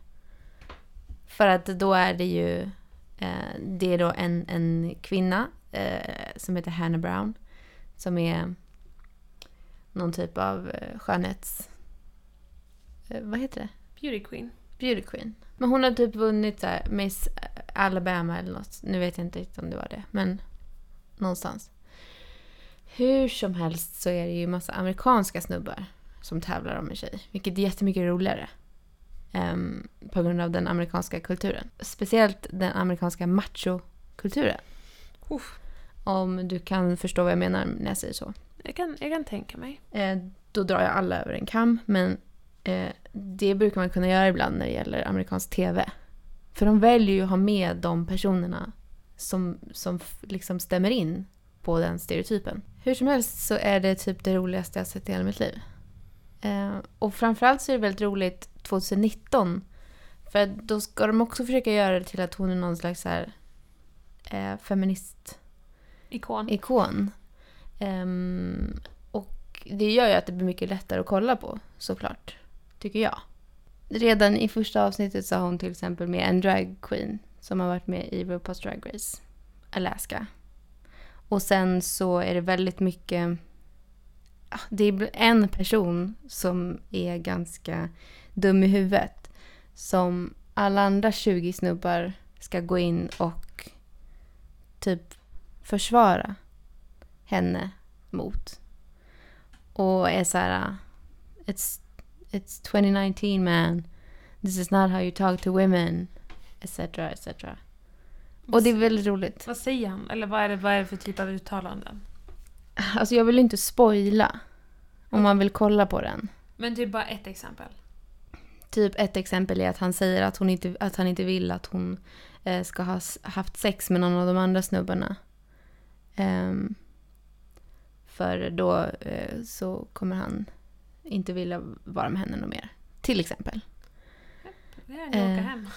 För att då är det ju... Eh, det är då en, en kvinna eh, som heter Hannah Brown. Som är någon typ av eh, skönhets... Eh, vad heter det? Beauty Queen. Beauty Queen. Men hon har typ vunnit så här, Miss Alabama eller något. Nu vet jag inte riktigt om det var det. Men någonstans. Hur som helst så är det ju massa amerikanska snubbar som tävlar om en tjej. Vilket är jättemycket roligare. Ehm, på grund av den amerikanska kulturen. Speciellt den amerikanska machokulturen. Uff. Om du kan förstå vad jag menar när jag säger så. Jag, kan, jag kan tänka mig. Eh, då drar jag alla över en kam. Men eh, det brukar man kunna göra ibland när det gäller amerikansk tv. För de väljer ju att ha med de personerna som, som liksom stämmer in på den stereotypen. Hur som helst så är det typ det roligaste jag sett i hela mitt liv. Eh, och framförallt så är det väldigt roligt 2019. För då ska de också försöka göra det till att hon är någon slags så här, eh, feminist Ikon. ikon. Ehm, och det gör ju att det blir mycket lättare att kolla på, såklart. Tycker jag. Redan i första avsnittet så har hon till exempel med en drag queen som har varit med i RuPaul's Drag Race, Alaska. Och sen så är det väldigt mycket... Det är en person som är ganska dum i huvudet. Som alla andra 20 snubbar ska gå in och typ försvara henne mot. Och är så här... It's, it's 2019 man. This is not how you talk to women. Etc. etc. Och det är väldigt roligt. Vad säger han? Eller vad är, det, vad är det för typ av uttalanden? Alltså jag vill inte spoila. Om man vill kolla på den. Men typ bara ett exempel. Typ ett exempel är att han säger att, hon inte, att han inte vill att hon eh, ska ha haft sex med någon av de andra snubbarna. Ehm, för då eh, så kommer han inte vilja vara med henne något mer. Till exempel. Ja, jag åker Eh. hem.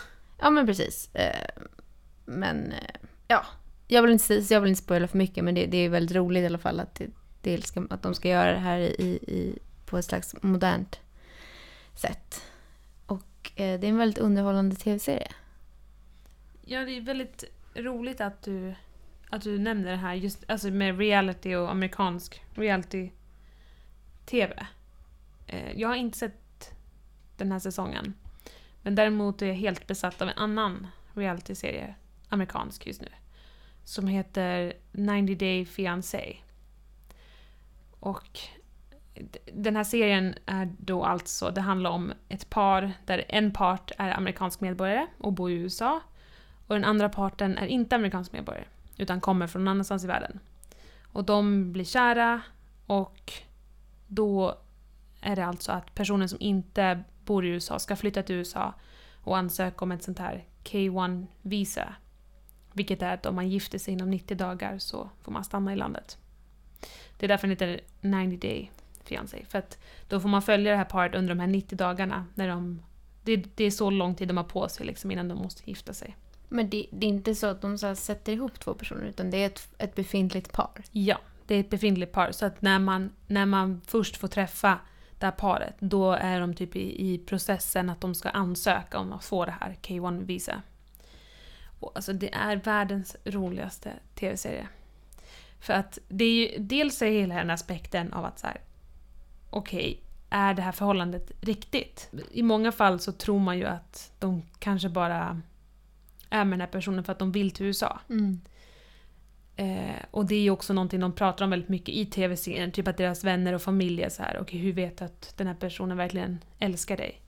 Ja men precis. Eh, men eh, ja, jag vill inte, jag vill inte spoila för mycket men det, det är väldigt roligt i alla fall att, det, det ska, liksom att de ska göra det här i, i, på ett slags modernt sätt. Och eh, det är en väldigt underhållande tv-serie. Ja, det är väldigt roligt att du, att du nämner det här just alltså med reality och amerikansk reality-tv. Jag har inte sett den här säsongen. Men däremot är jag helt besatt av en annan realityserie, amerikansk just nu. Som heter 90 Day Fiancé. Och den här serien är då alltså, det handlar om ett par där en part är amerikansk medborgare och bor i USA. Och den andra parten är inte amerikansk medborgare, utan kommer från någon annanstans i världen. Och de blir kära och då är det alltså att personen som inte bor i USA ska flytta till USA och ansöka om ett sånt här K1-visa. Vilket är att om man gifter sig inom 90 dagar så får man stanna i landet. Det är därför den heter 90 day fiancé. För att då får man följa det här paret under de här 90 dagarna. När de, det, det är så lång tid de har på sig liksom, innan de måste gifta sig. Men det, det är inte så att de så sätter ihop två personer, utan det är ett, ett befintligt par. Ja, det är ett befintligt par. Så att när man, när man först får träffa det här paret, då är de typ i, i processen att de ska ansöka om att få det här K1-visa. Och alltså det är världens roligaste tv-serie. För att det är ju, dels är hela den aspekten av att så här, okej, är det här förhållandet riktigt? I många fall så tror man ju att de kanske bara är med den här personen för att de vill till USA. Mm. Eh, och det är ju också någonting de pratar om väldigt mycket i tv-serien. Typ att deras vänner och familj är så här, okej hur vet du att den här personen verkligen älskar dig?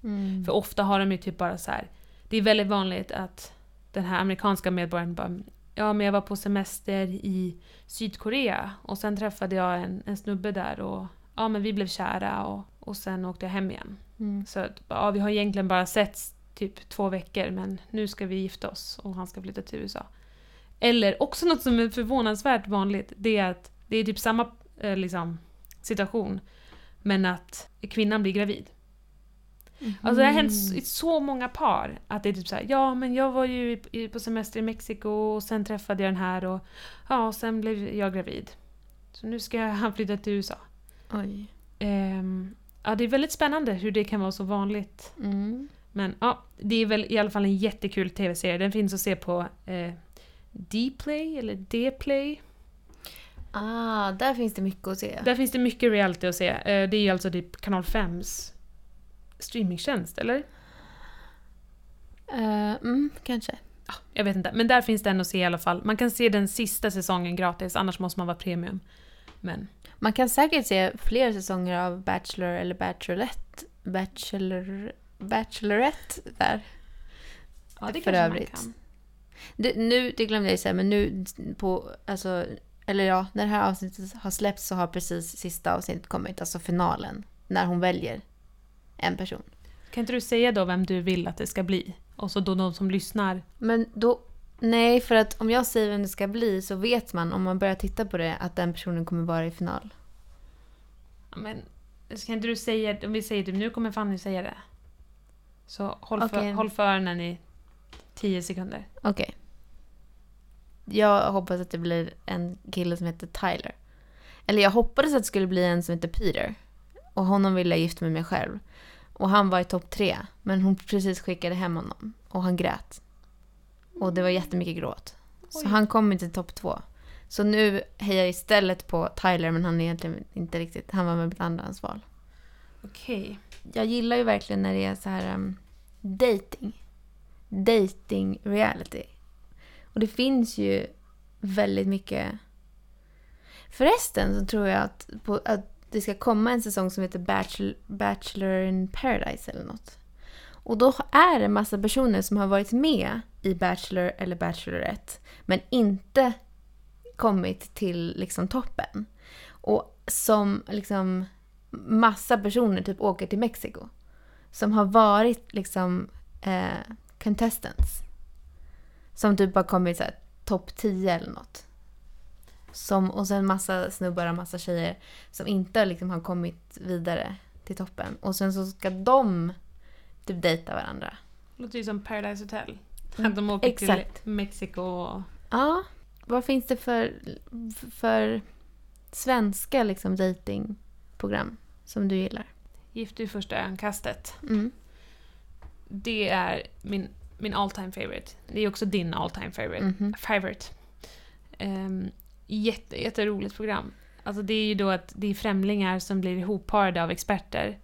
För ofta har de ju typ bara så här. det är väldigt vanligt att den här amerikanska medborgaren bara Ja men jag var på semester i Sydkorea och sen träffade jag en, en snubbe där och ja men vi blev kära och, och sen åkte jag hem igen. Mm. Så ja, vi har egentligen bara setts typ två veckor men nu ska vi gifta oss och han ska flytta till USA. Eller också något som är förvånansvärt vanligt, det är att det är typ samma eh, liksom, situation men att kvinnan blir gravid. Alltså det har hänt i så många par att det är typ såhär, ja men jag var ju på semester i Mexiko och sen träffade jag den här och ja, och sen blev jag gravid. Så nu ska han flytta till USA. Oj. Ehm, ja, det är väldigt spännande hur det kan vara så vanligt. Mm. Men ja, det är väl i alla fall en jättekul tv-serie. Den finns att se på eh, Dplay eller Dplay. Ah, där finns det mycket att se. Där finns det mycket reality att se. Eh, det är ju alltså typ kanal 5s streamingtjänst, eller? Eh, mm, kanske. Ja, jag vet inte. Men där finns den att se i alla fall. Man kan se den sista säsongen gratis, annars måste man vara premium. Men Man kan säkert se fler säsonger av Bachelor eller Bachelorette. Bachelor... Bachelorette där. ja, det För kanske övrigt. man kan. Det, nu, det glömde jag säga, men nu på, alltså, eller ja, när det här avsnittet har släppts så har precis sista avsnittet kommit, alltså finalen. När hon väljer en person. Kan inte du säga då vem du vill att det ska bli? Och så då de som lyssnar. Men då, nej, för att om jag säger vem det ska bli så vet man om man börjar titta på det att den personen kommer vara i final. Men kan inte du säga, om vi säger typ nu kommer Fanny säga det. Så håll, för, Okej. håll för öronen i 10 sekunder. Okej. Jag hoppas att det blir en kille som heter Tyler. Eller jag hoppades att det skulle bli en som heter Peter. Och honom ville jag gifta mig med själv. Och han var i topp tre. Men hon precis skickade hem honom. Och han grät. Och det var jättemycket gråt. Så Oj. han kom inte till topp två. Så nu hejar jag istället på Tyler men han är egentligen inte riktigt, han var med mitt andrahandsval. Okej. Jag gillar ju verkligen när det är så här um, dating. Dating reality. Och det finns ju väldigt mycket. Förresten så tror jag att, på, att det ska komma en säsong som heter Bachelor, Bachelor in paradise eller något. Och då är det en massa personer som har varit med i Bachelor eller Bachelorette men inte kommit till liksom toppen. Och som liksom massa personer typ åker till Mexiko. Som har varit liksom eh, contestants. Som typ har kommit så här topp 10 eller något. Som, och sen massa snubbar och massa tjejer som inte liksom har kommit vidare till toppen. Och sen så ska de typ dejta varandra. Låter ju som Paradise Hotel. Att de åker exakt. till Mexiko och... Ja, vad finns det för, för svenska liksom datingprogram som du gillar? Gift vid första ögonkastet. Mm. Det är min, min all time favorite. Det är också din all time favorite. Mhm. favorite. Um, jätte, jätteroligt program. Alltså det är ju då att det är främlingar som blir ihopparade av experter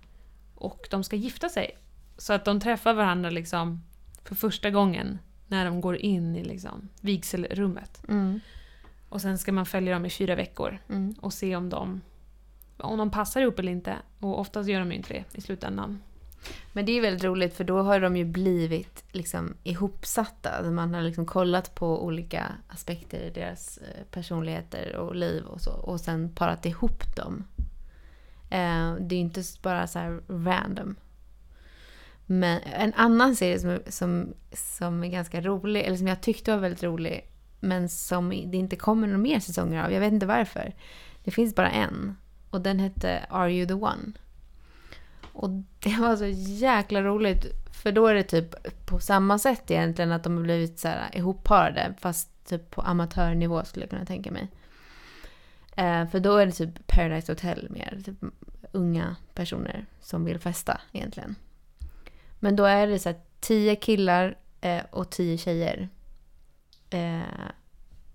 och de ska gifta sig. Så att de träffar varandra liksom för första gången när de går in i liksom vigselrummet. Mm. Och sen ska man följa dem i fyra veckor Mm. och se om de, om de passar ihop eller inte. Och oftast gör de ju inte det i slutändan. Men det är väldigt roligt för då har de ju blivit liksom ihopsatta. Alltså man har liksom kollat på olika aspekter i deras eh, personligheter och liv och så. Och sen parat ihop dem. Eh, det är ju inte bara så här random. Men en annan serie som, som, som är ganska rolig, eller som jag tyckte var väldigt rolig, men som det inte kommer några mer säsonger av. Jag vet inte varför. Det finns bara en. Och den hette Are You The One? Och det var så jäkla roligt. För då är det typ på samma sätt egentligen att de har blivit så här ihopparade. Fast typ på amatörnivå skulle jag kunna tänka mig. Eh, för då är det typ Paradise Hotel mer. Typ unga personer som vill festa egentligen. Men då är det så här tio killar eh, och tio tjejer. Eh,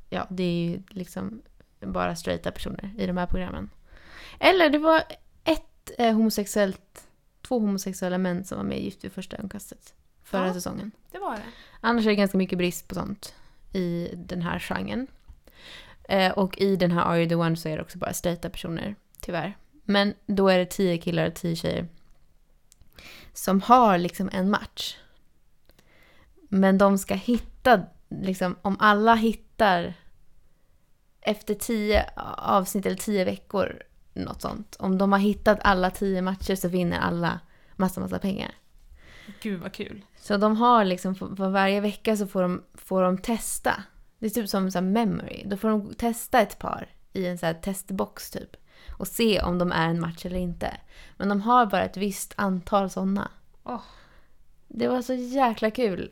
ja, det är ju liksom bara straighta personer i de här programmen. Eller det var ett eh, homosexuellt, två homosexuella män som var med i Gift vid första ögonkastet förra Ja. säsongen. Det var det. Annars är det ganska mycket brist på sånt i den här genren. Eh, och i den här Are You The One så är det också bara straighta personer, tyvärr. Men då är det tio killar och tio tjejer som har liksom en match. Men de ska hitta, liksom, om alla hittar efter tio avsnitt eller tio veckor, något sånt. Om de har hittat alla tio matcher så vinner alla massa, massa pengar. Gud vad kul. Så de har liksom, för varje vecka så får de, får de testa. Det är typ som så memory. Då får de testa ett par i en så testbox typ. Och se om de är en match eller inte. Men de har bara ett visst antal sådana. Åh. Det var så jäkla kul.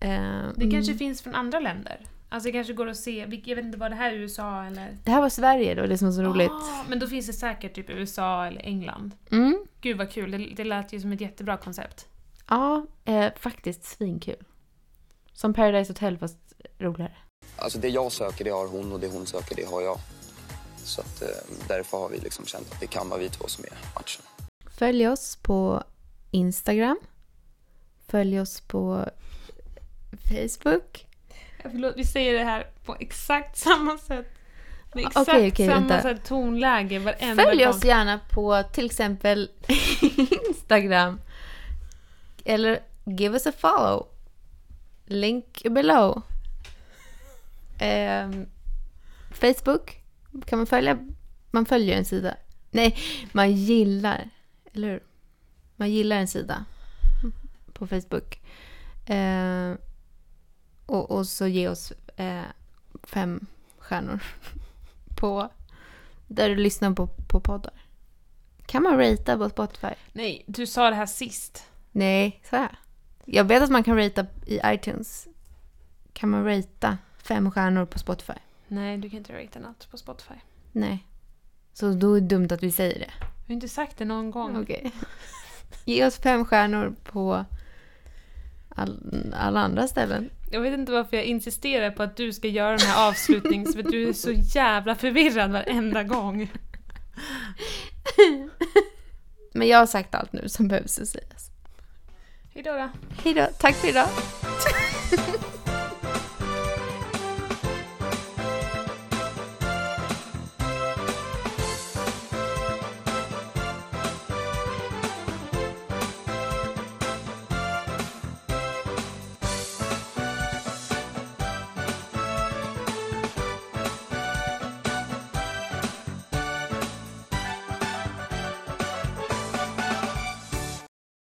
Eh, Det kanske mm. finns från andra länder. Alltså det kanske går att se, jag vet inte, var det här USA eller? Det här var Sverige då, det som var så roligt. Ah, men då finns det säkert typ USA eller England. Mm. Gud vad kul, det, det lät ju som ett jättebra koncept. Ja, eh, faktiskt svinkul. Som Paradise Hotel fast roligare. Alltså det jag söker det har hon och det hon söker det har jag. Så att, eh, därför har vi liksom känt att det kan vara vi två som är matchen. Följ oss på Instagram. Följ oss på Facebook. Förlåt, vi säger det här på exakt samma sätt. Med exakt Okej, okej, samma vänta. här tonläge varenda Följ gång. oss gärna på till exempel Instagram. Eller give us a follow. Link below. Ehm, Facebook kan man följa. Man följer en sida. Nej, man gillar. Eller hur? Man gillar en sida på Facebook. Ehm, och, och så ge oss eh, fem stjärnor på där du lyssnar på, på poddar. Kan man ratea på Spotify? Nej, du sa det här sist. Nej, så här. Jag vet att man kan ratea i iTunes. Kan man ratea fem stjärnor på Spotify? Nej, du kan inte ratea något på Spotify. Nej. Så då är det dumt att vi säger det. Jag har inte sagt det någon gång. Okej. Ge oss fem stjärnor på all, alla andra ställen. Jag vet inte varför jag insisterar på att du ska göra den här avslutnings... för du är så jävla förvirrad varenda gång. Men jag har sagt allt nu som behövs att sägas. Hejdå då. Hej då. Tack för idag.